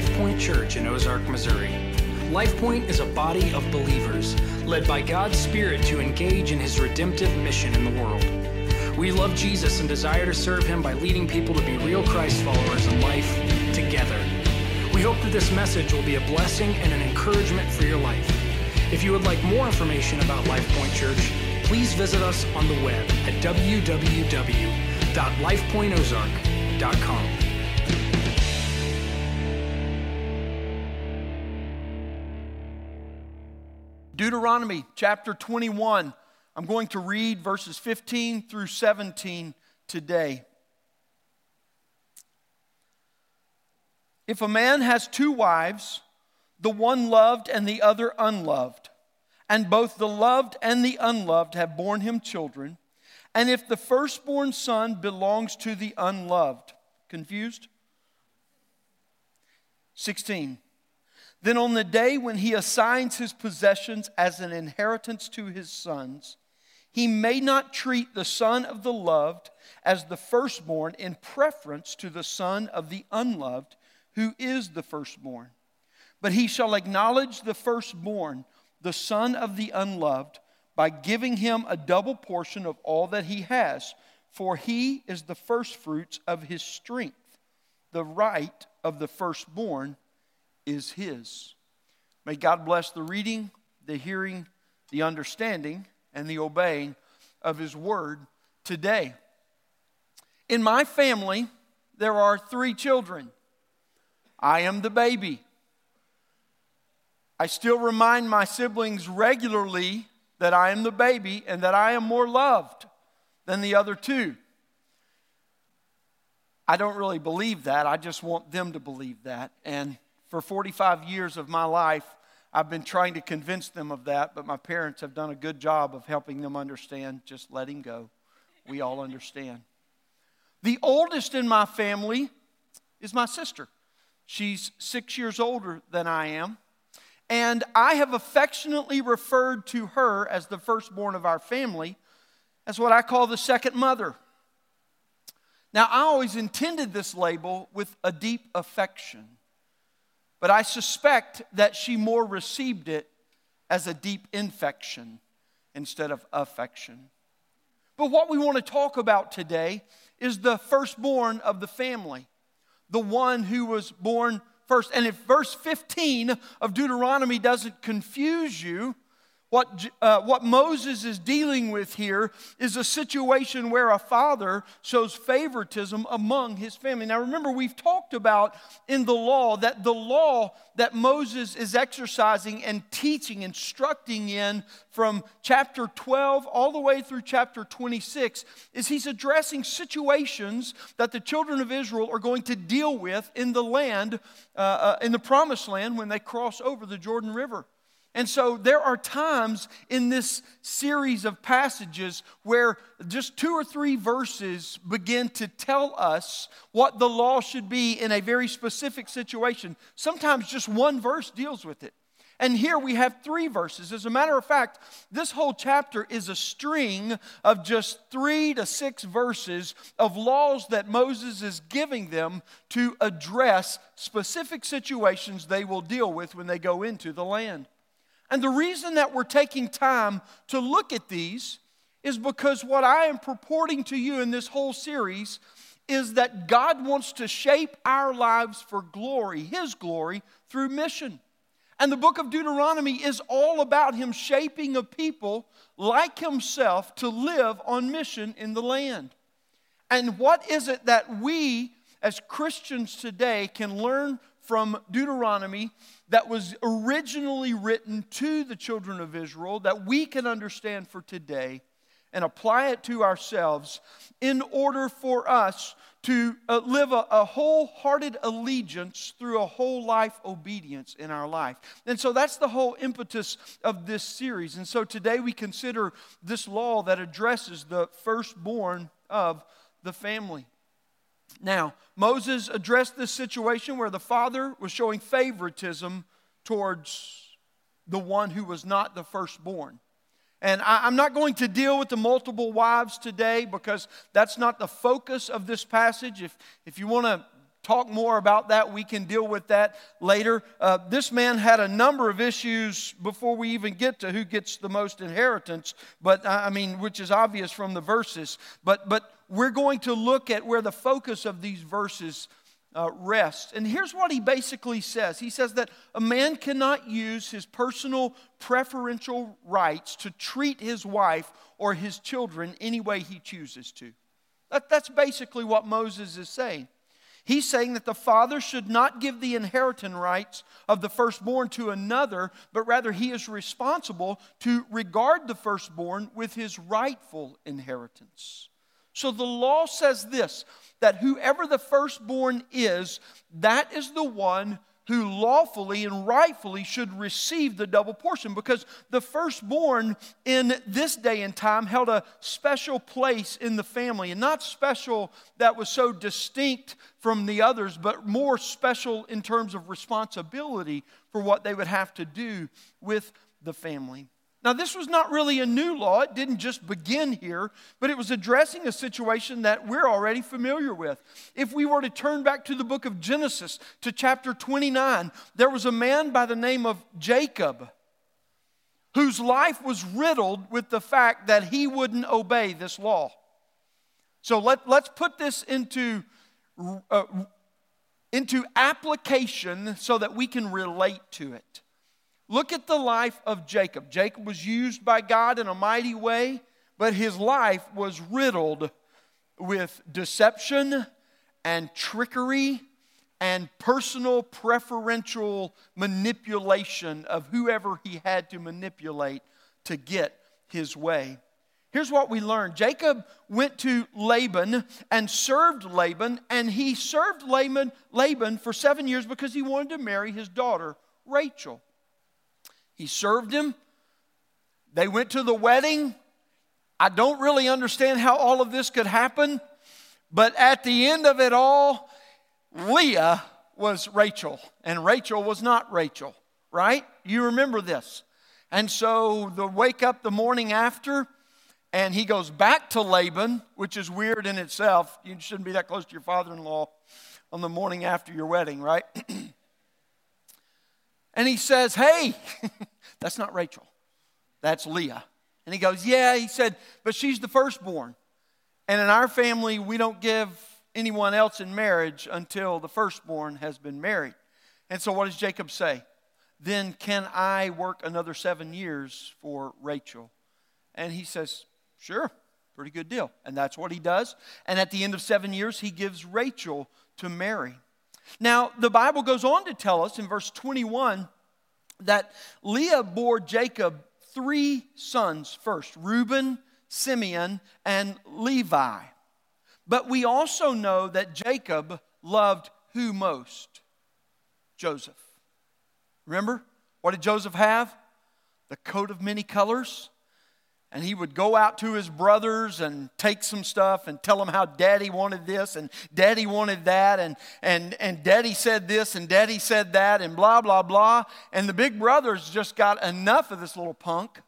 choosing the podcast of Life Point Church in Ozark, Missouri. Life Point is a body of believers led by God's Spirit to engage in His redemptive mission in the world. We love Jesus and desire to serve Him by leading people to be real Christ followers in life together. We hope that this message will be a blessing and an encouragement for your life. If you would like more information about Life Point Church, please visit us on the web at www.lifepointozark.com. Deuteronomy chapter 21. I'm going to read verses 15 through 17 today. If a man has two wives, the one loved and the other unloved, and both the loved and the unloved have borne him children, and if the firstborn son belongs to the unloved, confused? 16. Then on the day when he assigns his possessions as an inheritance to his sons, he may not treat the son of the loved as the firstborn in preference to the son of the unloved, who is the firstborn. But he shall acknowledge the firstborn, the son of the unloved, by giving him a double portion of all that he has, for he is the firstfruits of his strength. The right of the firstborn is his. May God bless the reading, the hearing, the understanding, and the obeying of his word today. In my family, there are three children. I am the baby. I still remind my siblings regularly that I am the baby and that I am more loved than the other two. I don't really believe that. I just want them to believe that. And for 45 years of my life, I've been trying to convince them of that, but my parents have done a good job of helping them understand. Just let him go. We all understand. The oldest in my family is my sister. She's six years older than I am. And I have affectionately referred to her as the firstborn of our family as what I call the second mother. Now, I always intended this label with a deep affection, but I suspect that she more received it as a deep infection instead of affection. But what we want to talk about today is the firstborn of the family, the one who was born first. And if verse 15 of Deuteronomy doesn't confuse you, what, uh, what Moses is dealing with here is a situation where a father shows favoritism among his family. Now, remember, we've talked about in the law that the law that Moses is exercising and teaching, instructing in from chapter 12 all the way through chapter 26 is he's addressing situations that the children of Israel are going to deal with in the land, uh, uh, in the promised land when they cross over the Jordan River. And so there are times in this series of passages where just two or three verses begin to tell us what the law should be in a very specific situation. Sometimes just one verse deals with it. And here we have three verses. As a matter of fact, this whole chapter is a string of just three to six verses of laws that Moses is giving them to address specific situations they will deal with when they go into the land. And the reason that we're taking time to look at these is because what I am purporting to you in this whole series is that God wants to shape our lives for glory, His glory, through mission. And the book of Deuteronomy is all about Him shaping a people like Himself to live on mission in the land. And what is it that we as Christians today can learn from Deuteronomy that was originally written to the children of Israel that we can understand for today and apply it to ourselves in order for us to uh, live a, a, wholehearted allegiance through a whole life obedience in our life. And so that's the whole impetus of this series. And so today we consider this law that addresses the firstborn of the family. Now, Moses addressed this situation where the father was showing favoritism towards the one who was not the firstborn. And I, am not going to deal with the multiple wives today because that's not the focus of this passage. If, if you want to talk more about that. We can deal with that later. Uh, this man had a number of issues before we even get to who gets the most inheritance, but I mean, which is obvious from the verses. But, but we're going to look at where the focus of these verses uh, rest. And here's what he basically says He says that a man cannot use his personal preferential rights to treat his wife or his children any way he chooses to. That, that's basically what Moses is saying. He's saying that the father should not give the inheritance rights of the firstborn to another, but rather he is responsible to regard the firstborn with his rightful inheritance. So the law says this that whoever the firstborn is, that is the one who lawfully and rightfully should receive the double portion because the firstborn in this day and time held a special place in the family and not special that was so distinct from the others but more special in terms of responsibility for what they would have to do with the family now, this was not really a new law. It didn't just begin here, but it was addressing a situation that we're already familiar with. If we were to turn back to the book of Genesis to chapter 29, there was a man by the name of Jacob whose life was riddled with the fact that he wouldn't obey this law. So let, let's put this into, uh, into application so that we can relate to it. Look at the life of Jacob. Jacob was used by God in a mighty way, but his life was riddled with deception and trickery and personal preferential manipulation of whoever he had to manipulate to get his way. Here's what we learned Jacob went to Laban and served Laban, and he served Laban, Laban for seven years because he wanted to marry his daughter, Rachel. He served him. They went to the wedding. I don't really understand how all of this could happen, but at the end of it all, Leah was Rachel, and Rachel was not Rachel, right? You remember this. And so the wake up the morning after, and he goes back to Laban, which is weird in itself. You shouldn't be that close to your father in law on the morning after your wedding, right? and he says, Hey, that's not Rachel, that's Leah. And he goes, Yeah, he said, but she's the firstborn. And in our family, we don't give anyone else in marriage until the firstborn has been married. And so, what does Jacob say? Then can I work another seven years for Rachel? And he says, Sure, pretty good deal. And that's what he does. And at the end of seven years, he gives Rachel to marry. Now, the Bible goes on to tell us in verse 21 that Leah bore Jacob three sons first Reuben, Simeon, and Levi. But we also know that Jacob loved who most? Joseph. Remember? What did Joseph have? The coat of many colors and he would go out to his brothers and take some stuff and tell them how daddy wanted this and daddy wanted that and, and, and daddy said this and daddy said that and blah, blah, blah. And the big brothers just got enough of this little punk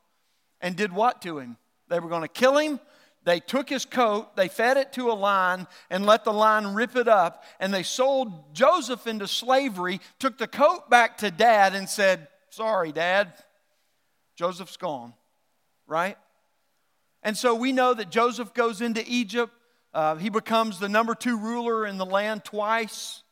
and did what to him? They were going to kill him. They took his coat, they fed it to a lion, and let the lion rip it up. And they sold Joseph into slavery, took the coat back to dad, and said, Sorry, dad, Joseph's gone, right? And so we know that Joseph goes into Egypt. Uh, he becomes the number two ruler in the land twice.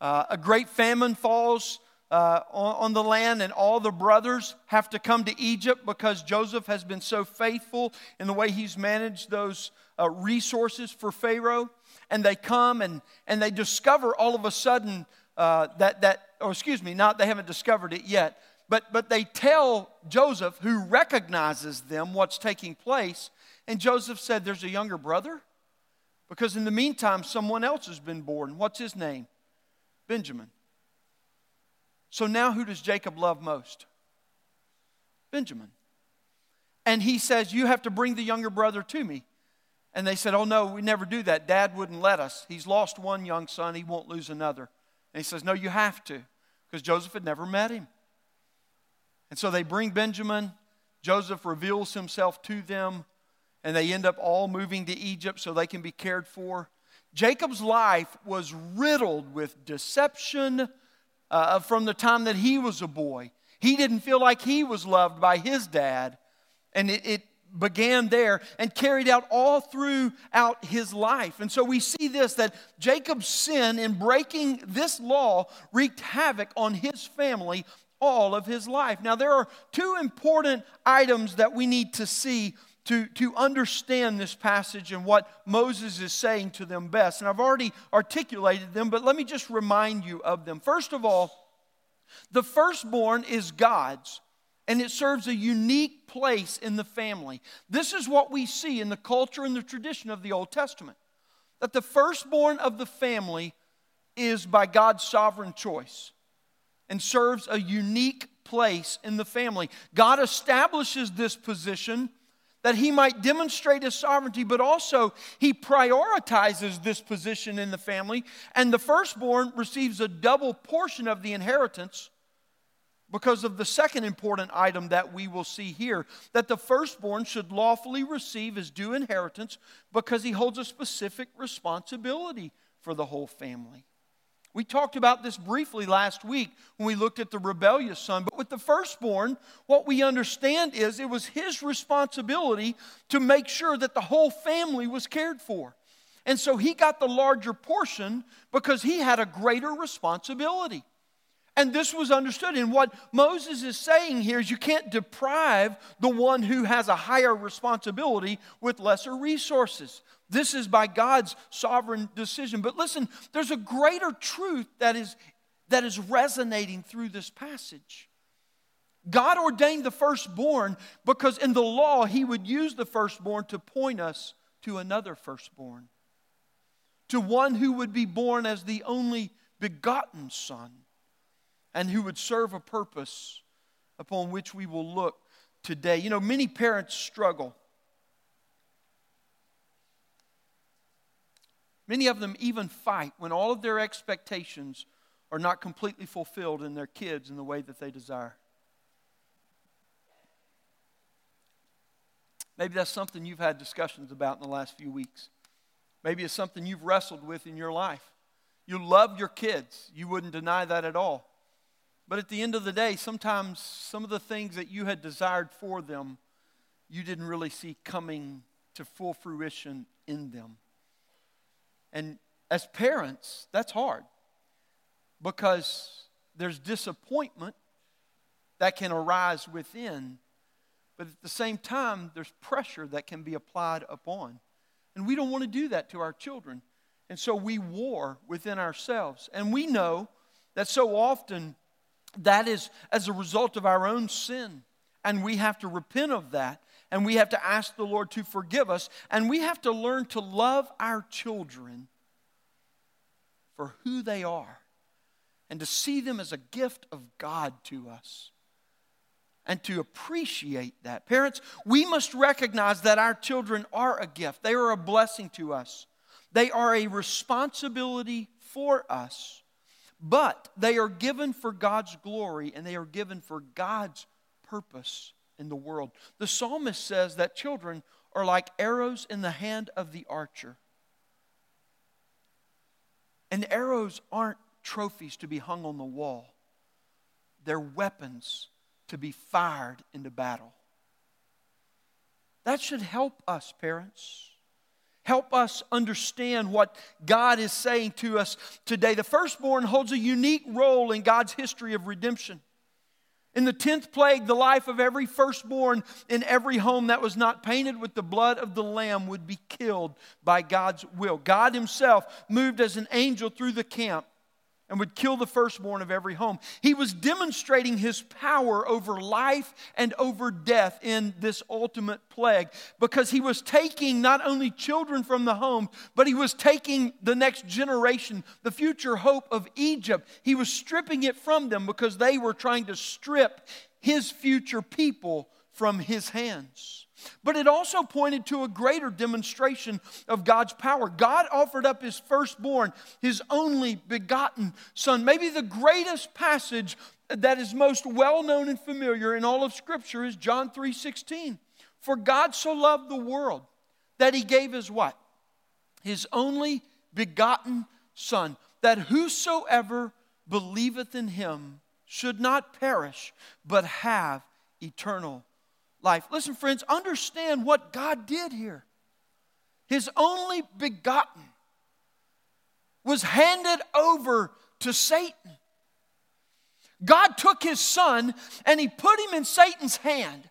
Uh, a great famine falls uh, on, on, the land, and all the brothers have to come to Egypt because Joseph has been so faithful in the way he's managed those uh, resources for Pharaoh. And they come and, and they discover all of a sudden uh, that, that, or excuse me, not they haven't discovered it yet, but, but they tell Joseph, who recognizes them, what's taking place. And Joseph said, There's a younger brother? Because in the meantime, someone else has been born. What's his name? Benjamin. So now who does Jacob love most? Benjamin. And he says, You have to bring the younger brother to me. And they said, Oh, no, we never do that. Dad wouldn't let us. He's lost one young son, he won't lose another. And he says, No, you have to, because Joseph had never met him. And so they bring Benjamin. Joseph reveals himself to them, and they end up all moving to Egypt so they can be cared for. Jacob's life was riddled with deception uh, from the time that he was a boy. He didn't feel like he was loved by his dad, and it, it began there and carried out all throughout his life. And so we see this that Jacob's sin in breaking this law wreaked havoc on his family all of his life. Now, there are two important items that we need to see to, to understand this passage and what Moses is saying to them best. And I've already articulated them, but let me just remind you of them. First of all, the firstborn is God's, and it serves a unique place in the family. This is what we see in the culture and the tradition of the Old Testament that the firstborn of the family is by God's sovereign choice and serves a unique place in the family. God establishes this position that he might demonstrate his sovereignty, but also he prioritizes this position in the family, and the firstborn receives a double portion of the inheritance because of the second important item that we will see here that the firstborn should lawfully receive his due inheritance because he holds a specific responsibility for the whole family. We talked about this briefly last week when we looked at the rebellious son. But with the firstborn, what we understand is it was his responsibility to make sure that the whole family was cared for. And so he got the larger portion because he had a greater responsibility. And this was understood. And what Moses is saying here is you can't deprive the one who has a higher responsibility with lesser resources. This is by God's sovereign decision. But listen, there's a greater truth that is, that is resonating through this passage. God ordained the firstborn because in the law, He would use the firstborn to point us to another firstborn, to one who would be born as the only begotten Son and who would serve a purpose upon which we will look today. You know, many parents struggle Many of them even fight when all of their expectations are not completely fulfilled in their kids in the way that they desire. Maybe that's something you've had discussions about in the last few weeks. Maybe it's something you've wrestled with in your life. You love your kids, you wouldn't deny that at all. But at the end of the day, sometimes some of the things that you had desired for them, you didn't really see coming to full fruition in them. And as parents, that's hard because there's disappointment that can arise within, but at the same time, there's pressure that can be applied upon. And we don't want to do that to our children. And so we war within ourselves. And we know that so often that is as a result of our own sin. And we have to repent of that and we have to ask the Lord to forgive us, and we have to learn to love our children for who they are and to see them as a gift of God to us and to appreciate that. Parents, we must recognize that our children are a gift, they are a blessing to us, they are a responsibility for us. But they are given for God's glory and they are given for God's purpose in the world. The psalmist says that children are like arrows in the hand of the archer. And arrows aren't trophies to be hung on the wall, they're weapons to be fired into battle. That should help us, parents. Help us understand what God is saying to us today. The firstborn holds a unique role in God's history of redemption. In the 10th plague, the life of every firstborn in every home that was not painted with the blood of the Lamb would be killed by God's will. God Himself moved as an angel through the camp and would kill the firstborn of every home. He was demonstrating his power over life and over death in this ultimate plague because he was taking not only children from the home, but he was taking the next generation, the future hope of Egypt. He was stripping it from them because they were trying to strip his future people from his hands. But it also pointed to a greater demonstration of God's power. God offered up his firstborn, his only begotten son. Maybe the greatest passage that is most well known and familiar in all of Scripture is John 3 16. For God so loved the world that he gave his what? His only begotten Son, that whosoever believeth in him should not perish, but have eternal life. Listen, friends, understand what God did here. His only begotten was handed over to Satan. God took his son and he put him in Satan's hand.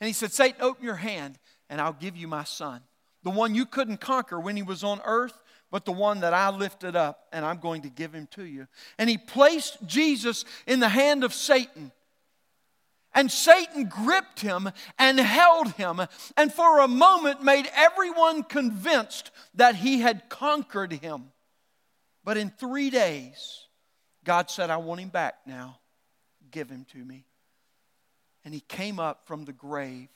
And he said, Satan, open your hand and I'll give you my son. The one you couldn't conquer when he was on earth, but the one that I lifted up and I'm going to give him to you. And he placed Jesus in the hand of Satan. And Satan gripped him and held him, and for a moment made everyone convinced that he had conquered him. But in three days, God said, I want him back now. Give him to me. And he came up from the grave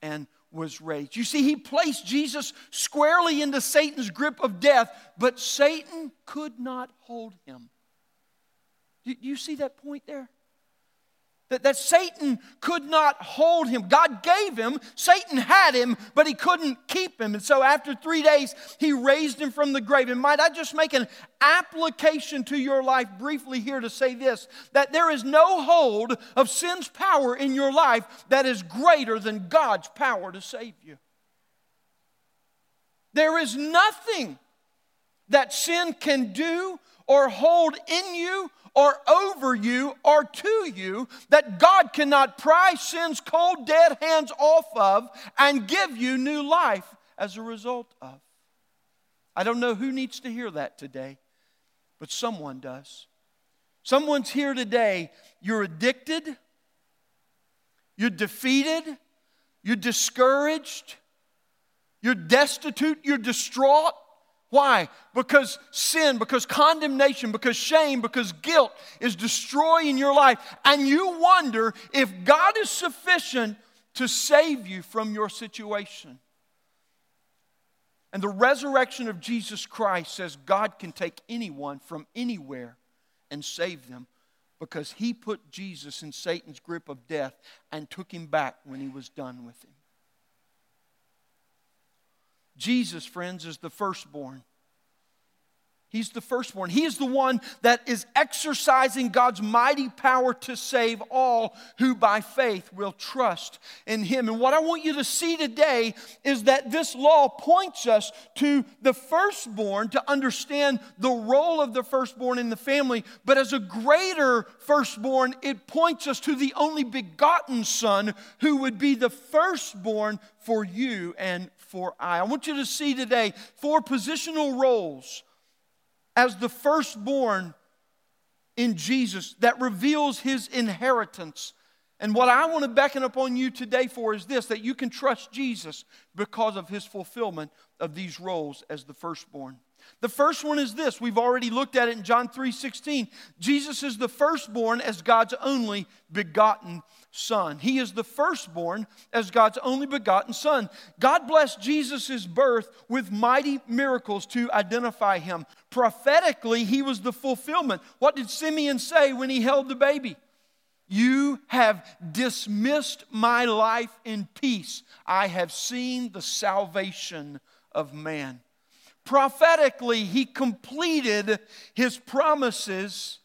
and was raised. You see, he placed Jesus squarely into Satan's grip of death, but Satan could not hold him. Do you see that point there? That, that Satan could not hold him. God gave him, Satan had him, but he couldn't keep him. And so after three days, he raised him from the grave. And might I just make an application to your life briefly here to say this that there is no hold of sin's power in your life that is greater than God's power to save you. There is nothing that sin can do or hold in you or over you or to you that God cannot pry sin's cold, dead hands off of and give you new life as a result of. I don't know who needs to hear that today, but someone does. Someone's here today, you're addicted, you're defeated, you're discouraged, you're destitute, you're distraught. Why? Because sin, because condemnation, because shame, because guilt is destroying your life. And you wonder if God is sufficient to save you from your situation. And the resurrection of Jesus Christ says God can take anyone from anywhere and save them because he put Jesus in Satan's grip of death and took him back when he was done with him. Jesus, friends, is the firstborn. He's the firstborn. He is the one that is exercising God's mighty power to save all who by faith will trust in Him. And what I want you to see today is that this law points us to the firstborn to understand the role of the firstborn in the family. But as a greater firstborn, it points us to the only begotten Son who would be the firstborn for you and for I. I want you to see today four positional roles as the firstborn in Jesus that reveals his inheritance. And what I want to beckon upon you today for is this that you can trust Jesus because of his fulfillment of these roles as the firstborn. The first one is this. We've already looked at it in John 3 16. Jesus is the firstborn as God's only begotten Son. He is the firstborn as God's only begotten Son. God blessed Jesus' birth with mighty miracles to identify him. Prophetically, he was the fulfillment. What did Simeon say when he held the baby? You have dismissed my life in peace. I have seen the salvation of man prophetically, he completed his promises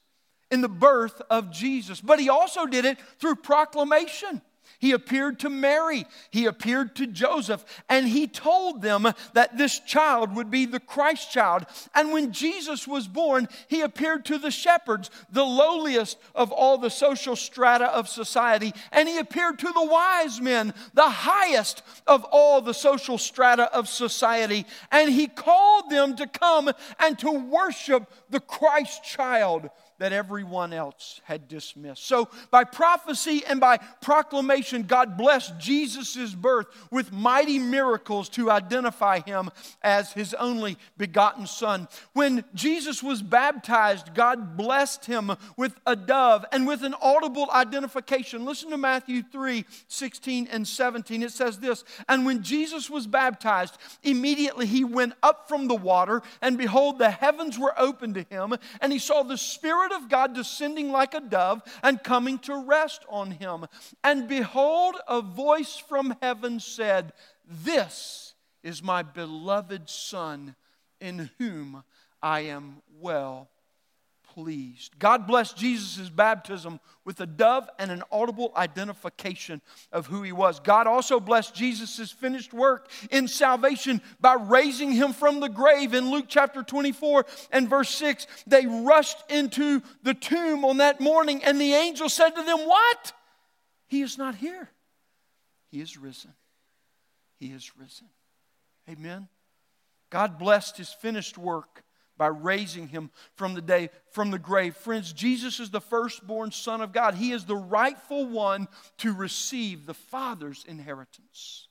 in the birth of Jesus. But he also did it through proclamation. He appeared to Mary, he appeared to Joseph, and he told them that this child would be the Christ child. And when Jesus was born, he appeared to the shepherds, the lowliest of all the social strata of society, and he appeared to the wise men, the highest of all the social strata of society. And he called them to come and to worship the Christ child that everyone else had dismissed. So, by prophecy and by proclamation, God blessed Jesus' birth with mighty miracles to identify him as his only begotten Son. When Jesus was baptized, God blessed him with a dove and with an audible identification. Listen to Matthew 3 16 and 17. It says this And when Jesus was baptized, immediately he went up from the water, and behold, the heavens were opened to him, and he saw the Spirit Spirit of God descending like a dove and coming to rest on him. And behold, a voice from heaven said, This is my beloved Son in whom I am well pleased. God blessed Jesus' baptism with a dove and an audible identification of who he was. God also blessed Jesus' finished work in salvation by raising him from the grave. In Luke chapter 24 and verse 6, they rushed into the tomb on that morning, and the angel said to them, What? He is not here. He is risen. He is risen. Amen. God blessed his finished work by raising him from the day from the grave. Friends, Jesus is the firstborn son of God. He is the rightful one to receive the Father's inheritance.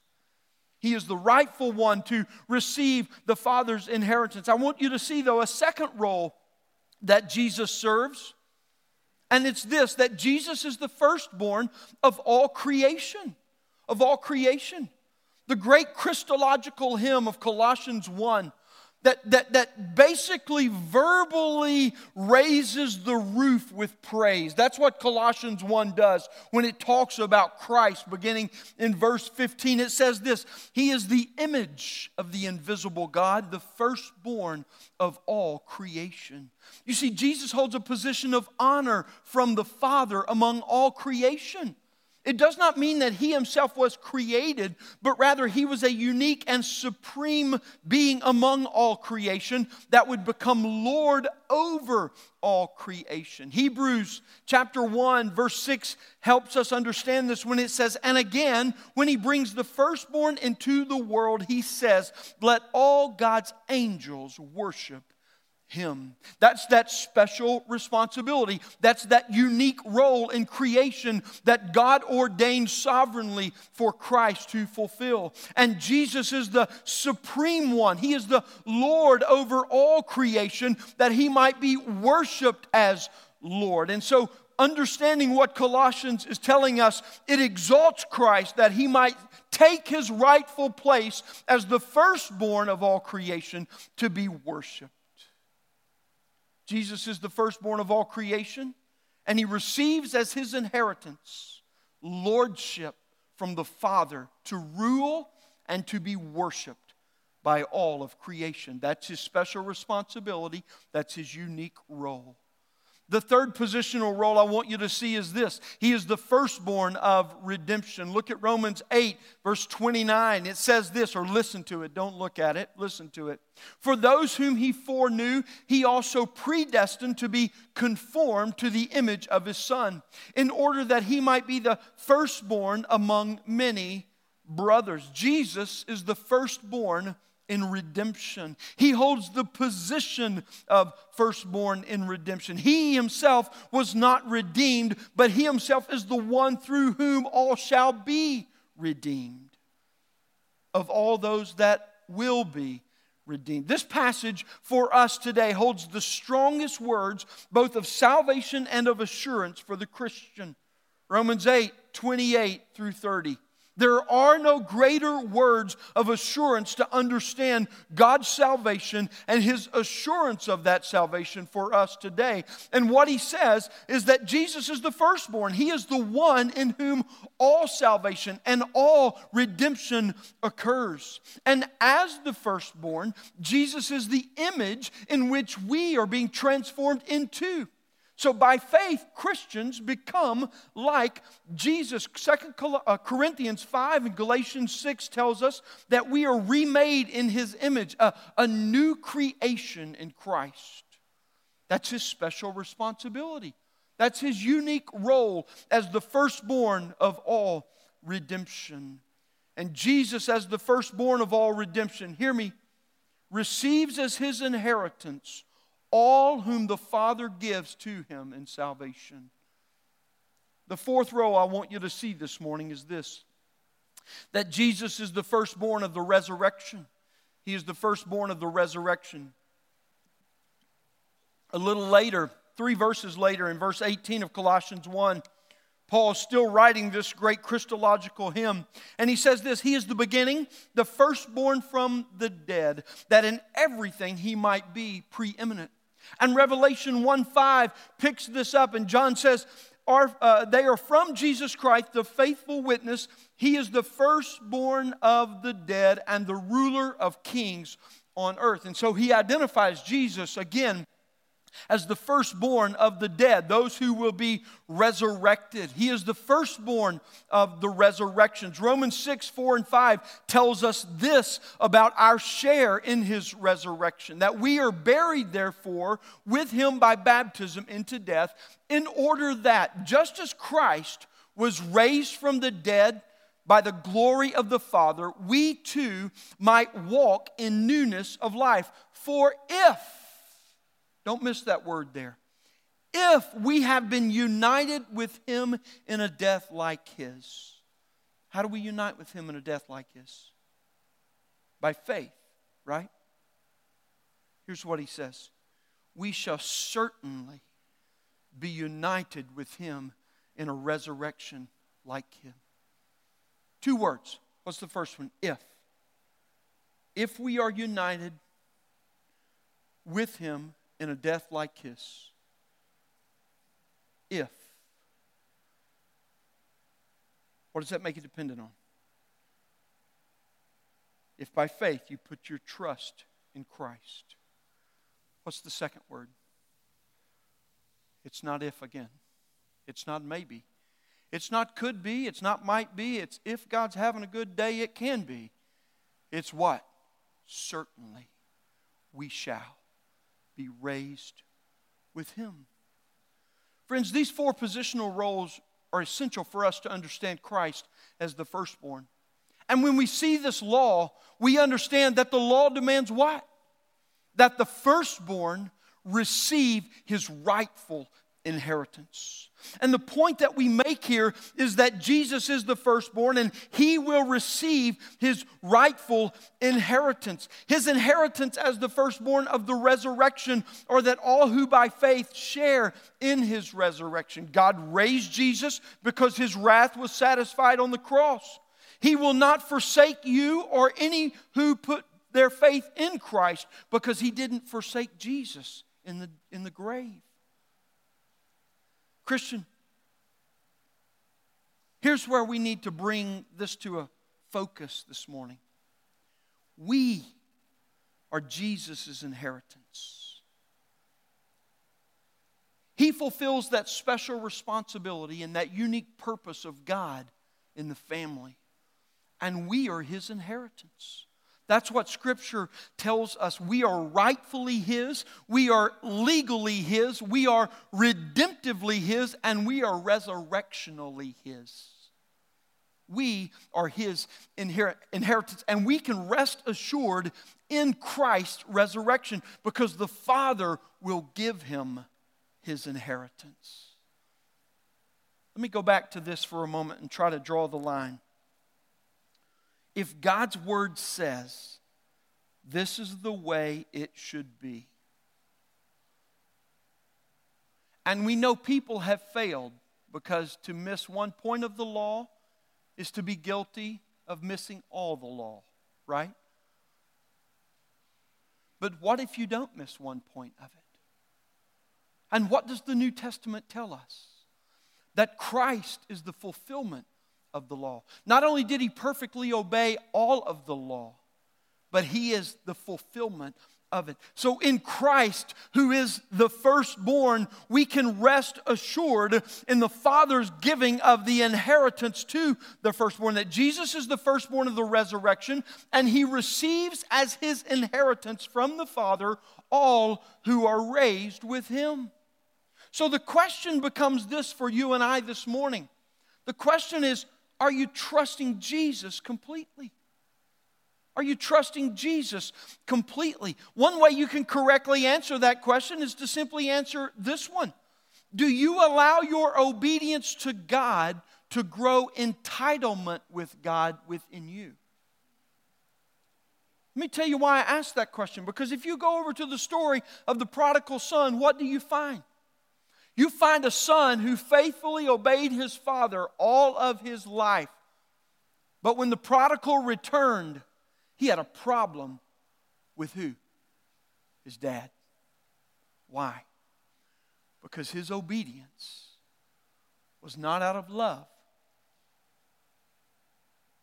He is the rightful one to receive the Father's inheritance. I want you to see, though, a second role that Jesus serves, and it's this that Jesus is the firstborn of all creation. Of all creation. The great Christological hymn of Colossians 1 that, that, that basically verbally raises the roof with praise. That's what Colossians 1 does when it talks about Christ, beginning in verse 15. It says this He is the image of the invisible God, the firstborn of all creation. You see, Jesus holds a position of honor from the Father among all creation. It does not mean that he himself was created, but rather he was a unique and supreme being among all creation that would become Lord over all creation. Hebrews chapter 1, verse 6 helps us understand this when it says, And again, when he brings the firstborn into the world, he says, Let all God's angels worship him. That's that special responsibility. That's that unique role in creation that God ordained sovereignly for Christ to fulfill. And Jesus is the supreme one. He is the Lord over all creation that he might be worshiped as Lord. And so, understanding what Colossians is telling us, it exalts Christ that he might take his rightful place as the firstborn of all creation to be worshiped. Jesus is the firstborn of all creation, and he receives as his inheritance lordship from the Father to rule and to be worshiped by all of creation. That's his special responsibility, that's his unique role. The third positional role I want you to see is this He is the firstborn of redemption. Look at Romans 8, verse 29. It says this, or listen to it. Don't look at it, listen to it. For those whom He foreknew, He also predestined to be conformed to the image of His Son, in order that He might be the firstborn among many brothers. Jesus is the firstborn in redemption. He holds the position of firstborn in redemption. He himself was not redeemed, but he himself is the one through whom all shall be redeemed. Of all those that will be redeemed. This passage for us today holds the strongest words both of salvation and of assurance for the Christian. Romans 8, 28 through 30. There are no greater words of assurance to understand God's salvation and His assurance of that salvation for us today. And what He says is that Jesus is the firstborn. He is the one in whom all salvation and all redemption occurs. And as the firstborn, Jesus is the image in which we are being transformed into. So by faith, Christians become like Jesus. Second uh, Corinthians 5 and Galatians 6 tells us that we are remade in his image, a, a new creation in Christ. That's his special responsibility. That's his unique role as the firstborn of all redemption. And Jesus, as the firstborn of all redemption, hear me, receives as his inheritance all whom the Father gives to him in salvation. The fourth row I want you to see this morning is this that Jesus is the firstborn of the resurrection. He is the firstborn of the resurrection. A little later, three verses later, in verse 18 of Colossians 1, Paul is still writing this great Christological hymn. And he says this He is the beginning, the firstborn from the dead, that in everything he might be preeminent. And Revelation 1 5 picks this up, and John says, are, uh, They are from Jesus Christ, the faithful witness. He is the firstborn of the dead and the ruler of kings. on earth. And so he identifies Jesus again as the firstborn of the dead, those who will be resurrected. He is the firstborn of the resurrections. Romans 6, 4, and 5 tells us this about our share in his resurrection that we are buried, therefore, with him by baptism into death, in order that, just as Christ was raised from the dead by the glory of the Father, we too might walk in newness of life. For if, don't miss that word there. If we have been united with him in a death like his, how do we unite with him in a death like his? By faith, right? Here's what he says We shall certainly be united with him in a resurrection like him. Two words. What's the first one? If. If we are united with him in a death like his. If. What does that make it dependent on? If by faith you put your trust in Christ. What's the second word? It's not if again. It's not maybe. It's not could be. It's not might be. It's if God's having a good day, it can be. It's what? Certainly we shall be raised with him. Friends, these four positional roles are essential for us to understand Christ as the firstborn. And when we see this law, we understand that the law demands what? That the firstborn receive his rightful inheritance. And the point that we make here is that Jesus is the firstborn and he will receive his rightful inheritance. His inheritance as the firstborn of the resurrection, or that all who by faith share in his resurrection. God raised Jesus because his wrath was satisfied on the cross. He will not forsake you or any who put their faith in Christ because he didn't forsake Jesus in the, in the grave. Christian, here's where we need to bring this to a focus this morning. We are Jesus' inheritance. He fulfills that special responsibility and that unique purpose of God in the family. And we are His inheritance. That's what Scripture tells us. We are rightfully His, we are legally His, we are redemptively His, and we are resurrectionally His. We are His inheritance, and we can rest assured in Christ's resurrection because the Father will give Him His inheritance. Let me go back to this for a moment and try to draw the line if God's word says this is the way it should be, and we know people have failed because to miss one point of the law is to be guilty of missing all the law, right? But what if you don't miss one point of it? And what does the New Testament tell us? That Christ is the fulfillment of the law. Not only did he perfectly obey all of the law, but he is the fulfillment of it. So in Christ, who is the firstborn, we can rest assured in the Father's giving of the inheritance to the firstborn, that Jesus is the firstborn of the resurrection, and he receives as his inheritance from the Father all who are raised with him. So the question becomes this for you and I this morning. The question is are you trusting Jesus completely? Are you trusting Jesus completely? One way you can correctly answer that question is to simply answer this one Do you allow your obedience to God to grow entitlement with God within you? Let me tell you why I asked that question. Because if you go over to the story of the prodigal son, what do you find? You find a son who faithfully obeyed his father all of his life. But when the prodigal returned, he had a problem with who? His dad. Why? Because his obedience was not out of love,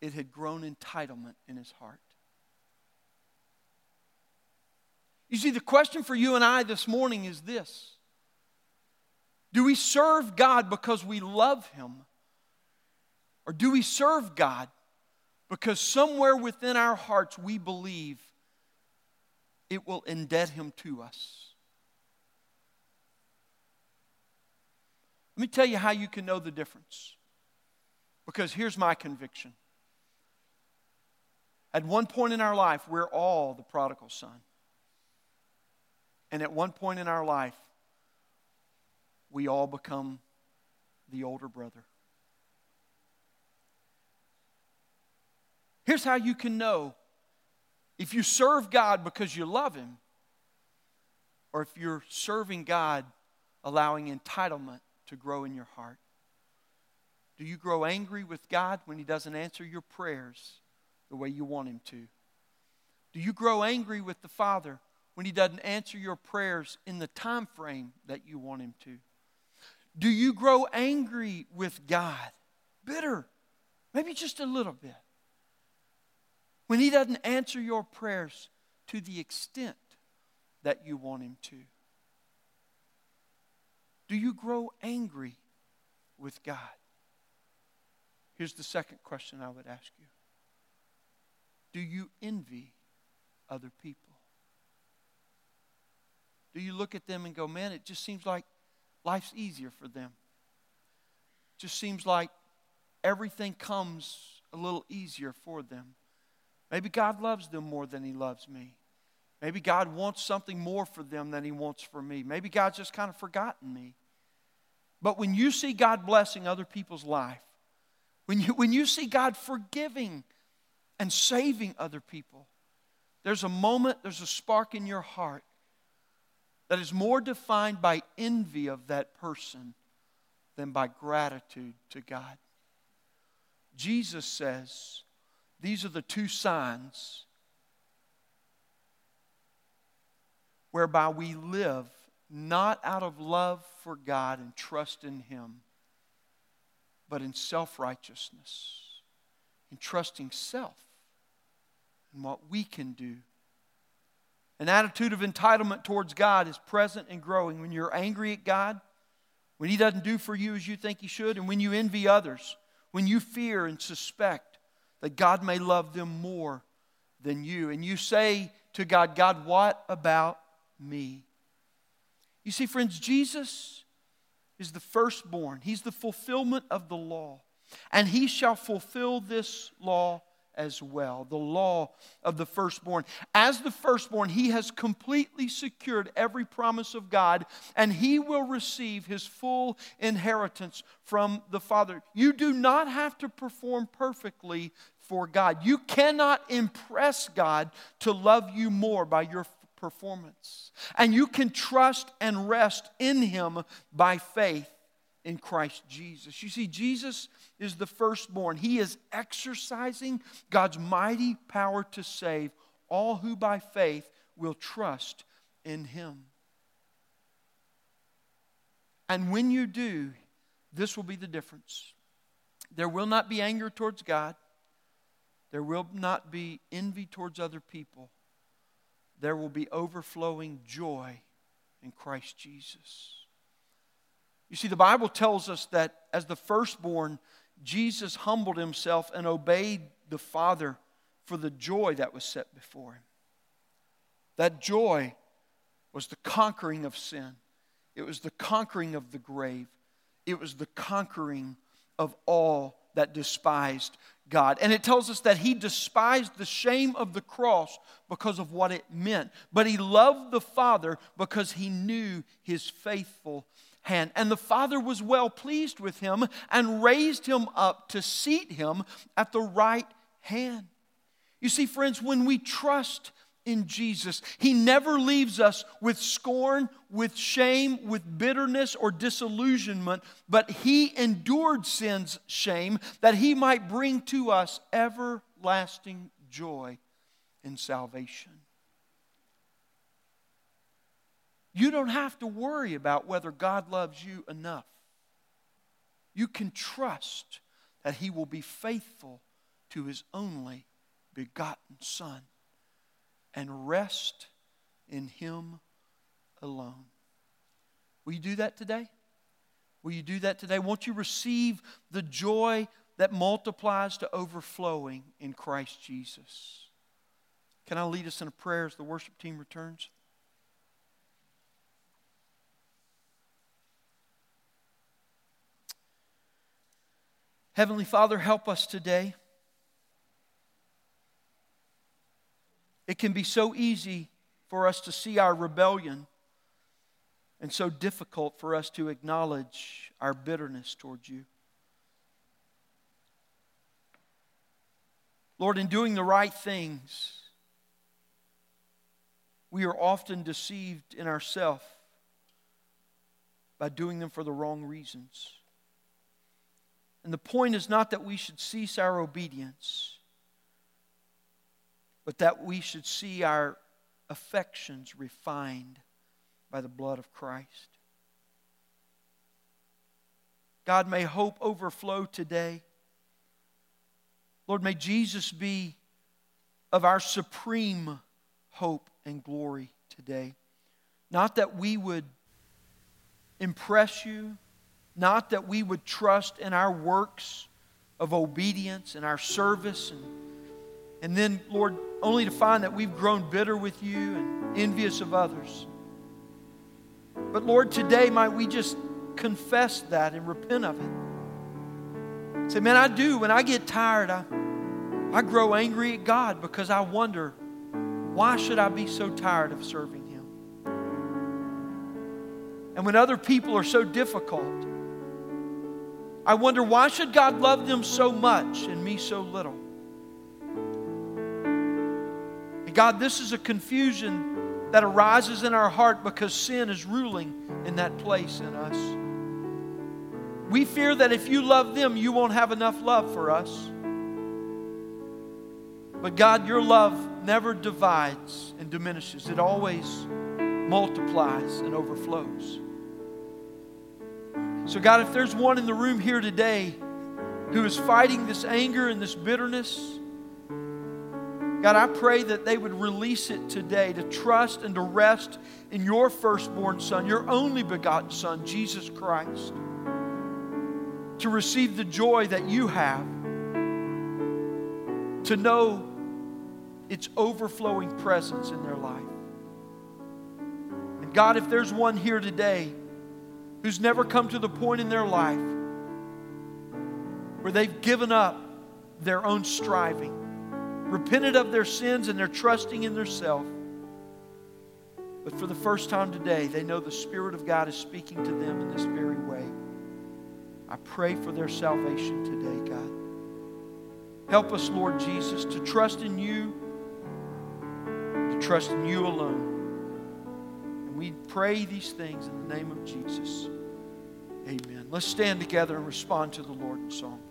it had grown entitlement in his heart. You see, the question for you and I this morning is this Do we serve God because we love Him? Or do we serve God because somewhere within our hearts we believe it will indebt Him to us? Let me tell you how you can know the difference. Because here's my conviction. At one point in our life, we're all the prodigal son. And at one point in our life, we all become the older brother. Here's how you can know if you serve God because you love Him, or if you're serving God allowing entitlement to grow in your heart. Do you grow angry with God when He doesn't answer your prayers the way you want Him to? Do you grow angry with the Father when He doesn't answer your prayers in the time frame that you want Him to? Do you grow angry with God? Bitter, maybe just a little bit. When He doesn't answer your prayers to the extent that you want Him to? Do you grow angry with God? Here's the second question I would ask you Do you envy other people? Do you look at them and go, man, it just seems like life's easier for them? Just seems like everything comes a little easier for them. Maybe God loves them more than He loves me. Maybe God wants something more for them than He wants for me. Maybe God's just kind of forgotten me. But when you see God blessing other people's life, when you, when you see God forgiving and saving other people, there's a moment, there's a spark in your heart that is more defined by envy of that person than by gratitude to God. Jesus says these are the two signs whereby we live not out of love for God and trust in Him, but in self righteousness, in trusting self and what we can do. An attitude of entitlement towards God is present and growing when you're angry at God, when He doesn't do for you as you think He should, and when you envy others, when you fear and suspect that God may love them more than you. And you say to God, God, what about me? You see, friends, Jesus is the firstborn, He's the fulfillment of the law. And He shall fulfill this law as well, the law of the firstborn. As the firstborn, he has completely secured every promise of God, and he will receive his full inheritance from the Father. You do not have to perform perfectly for God. You cannot impress God to love you more by your performance. And you can trust and rest in Him by faith in Christ Jesus. You see, Jesus is the firstborn. He is exercising God's mighty power to save all who by faith will trust in Him. And when you do, this will be the difference. There will not be anger towards God. There will not be envy towards other people there will be overflowing joy in Christ Jesus. You see, the Bible tells us that as the firstborn, Jesus humbled himself and obeyed the Father for the joy that was set before him. That joy was the conquering of sin, it was the conquering of the grave, it was the conquering of all that despised God. And it tells us that he despised the shame of the cross because of what it meant. But he loved the Father because he knew his faithful hand. And the Father was well pleased with him and raised him up to seat him at the right hand. You see, friends, when we trust in Jesus. He never leaves us with scorn, with shame, with bitterness, or disillusionment, but He endured sin's shame that He might bring to us everlasting joy in salvation. You don't have to worry about whether God loves you enough. You can trust that He will be faithful to His only begotten Son and rest in Him alone. Will you do that today? Will you do that today? Won't you receive the joy that multiplies to overflowing in Christ Jesus? Can I lead us in a prayer as the worship team returns? Heavenly Father, help us today. It can be so easy for us to see our rebellion and so difficult for us to acknowledge our bitterness towards you. Lord, in doing the right things, we are often deceived in ourselves by doing them for the wrong reasons. And the point is not that we should cease our obedience, but that we should see our affections refined by the blood of Christ. God, may hope overflow today. Lord, may Jesus be of our supreme hope and glory today. Not that we would impress you, not that we would trust in our works of obedience and our service, and, and then, Lord, only to find that we've grown bitter with you and envious of others. But Lord, today might we just confess that and repent of it. Say, man, I do. When I get tired, I, I grow angry at God because I wonder, why should I be so tired of serving Him? And when other people are so difficult, I wonder, why should God love them so much and me so little? And God, this is a confusion that arises in our heart because sin is ruling in that place in us. We fear that if you love them, you won't have enough love for us. But God, your love never divides and diminishes, it always multiplies and overflows. So, God, if there's one in the room here today who is fighting this anger and this bitterness, God, I pray that they would release it today to trust and to rest in your firstborn Son, your only begotten Son, Jesus Christ, to receive the joy that you have, to know its overflowing presence in their life. And God, if there's one here today who's never come to the point in their life where they've given up their own striving, repented of their sins and they're trusting in their self. But for the first time today, they know the Spirit of God is speaking to them in this very way. I pray for their salvation today, God. Help us, Lord Jesus, to trust in you, to trust in you alone. We pray these things in the name of Jesus. Amen. Let's stand together and respond to the Lord in song.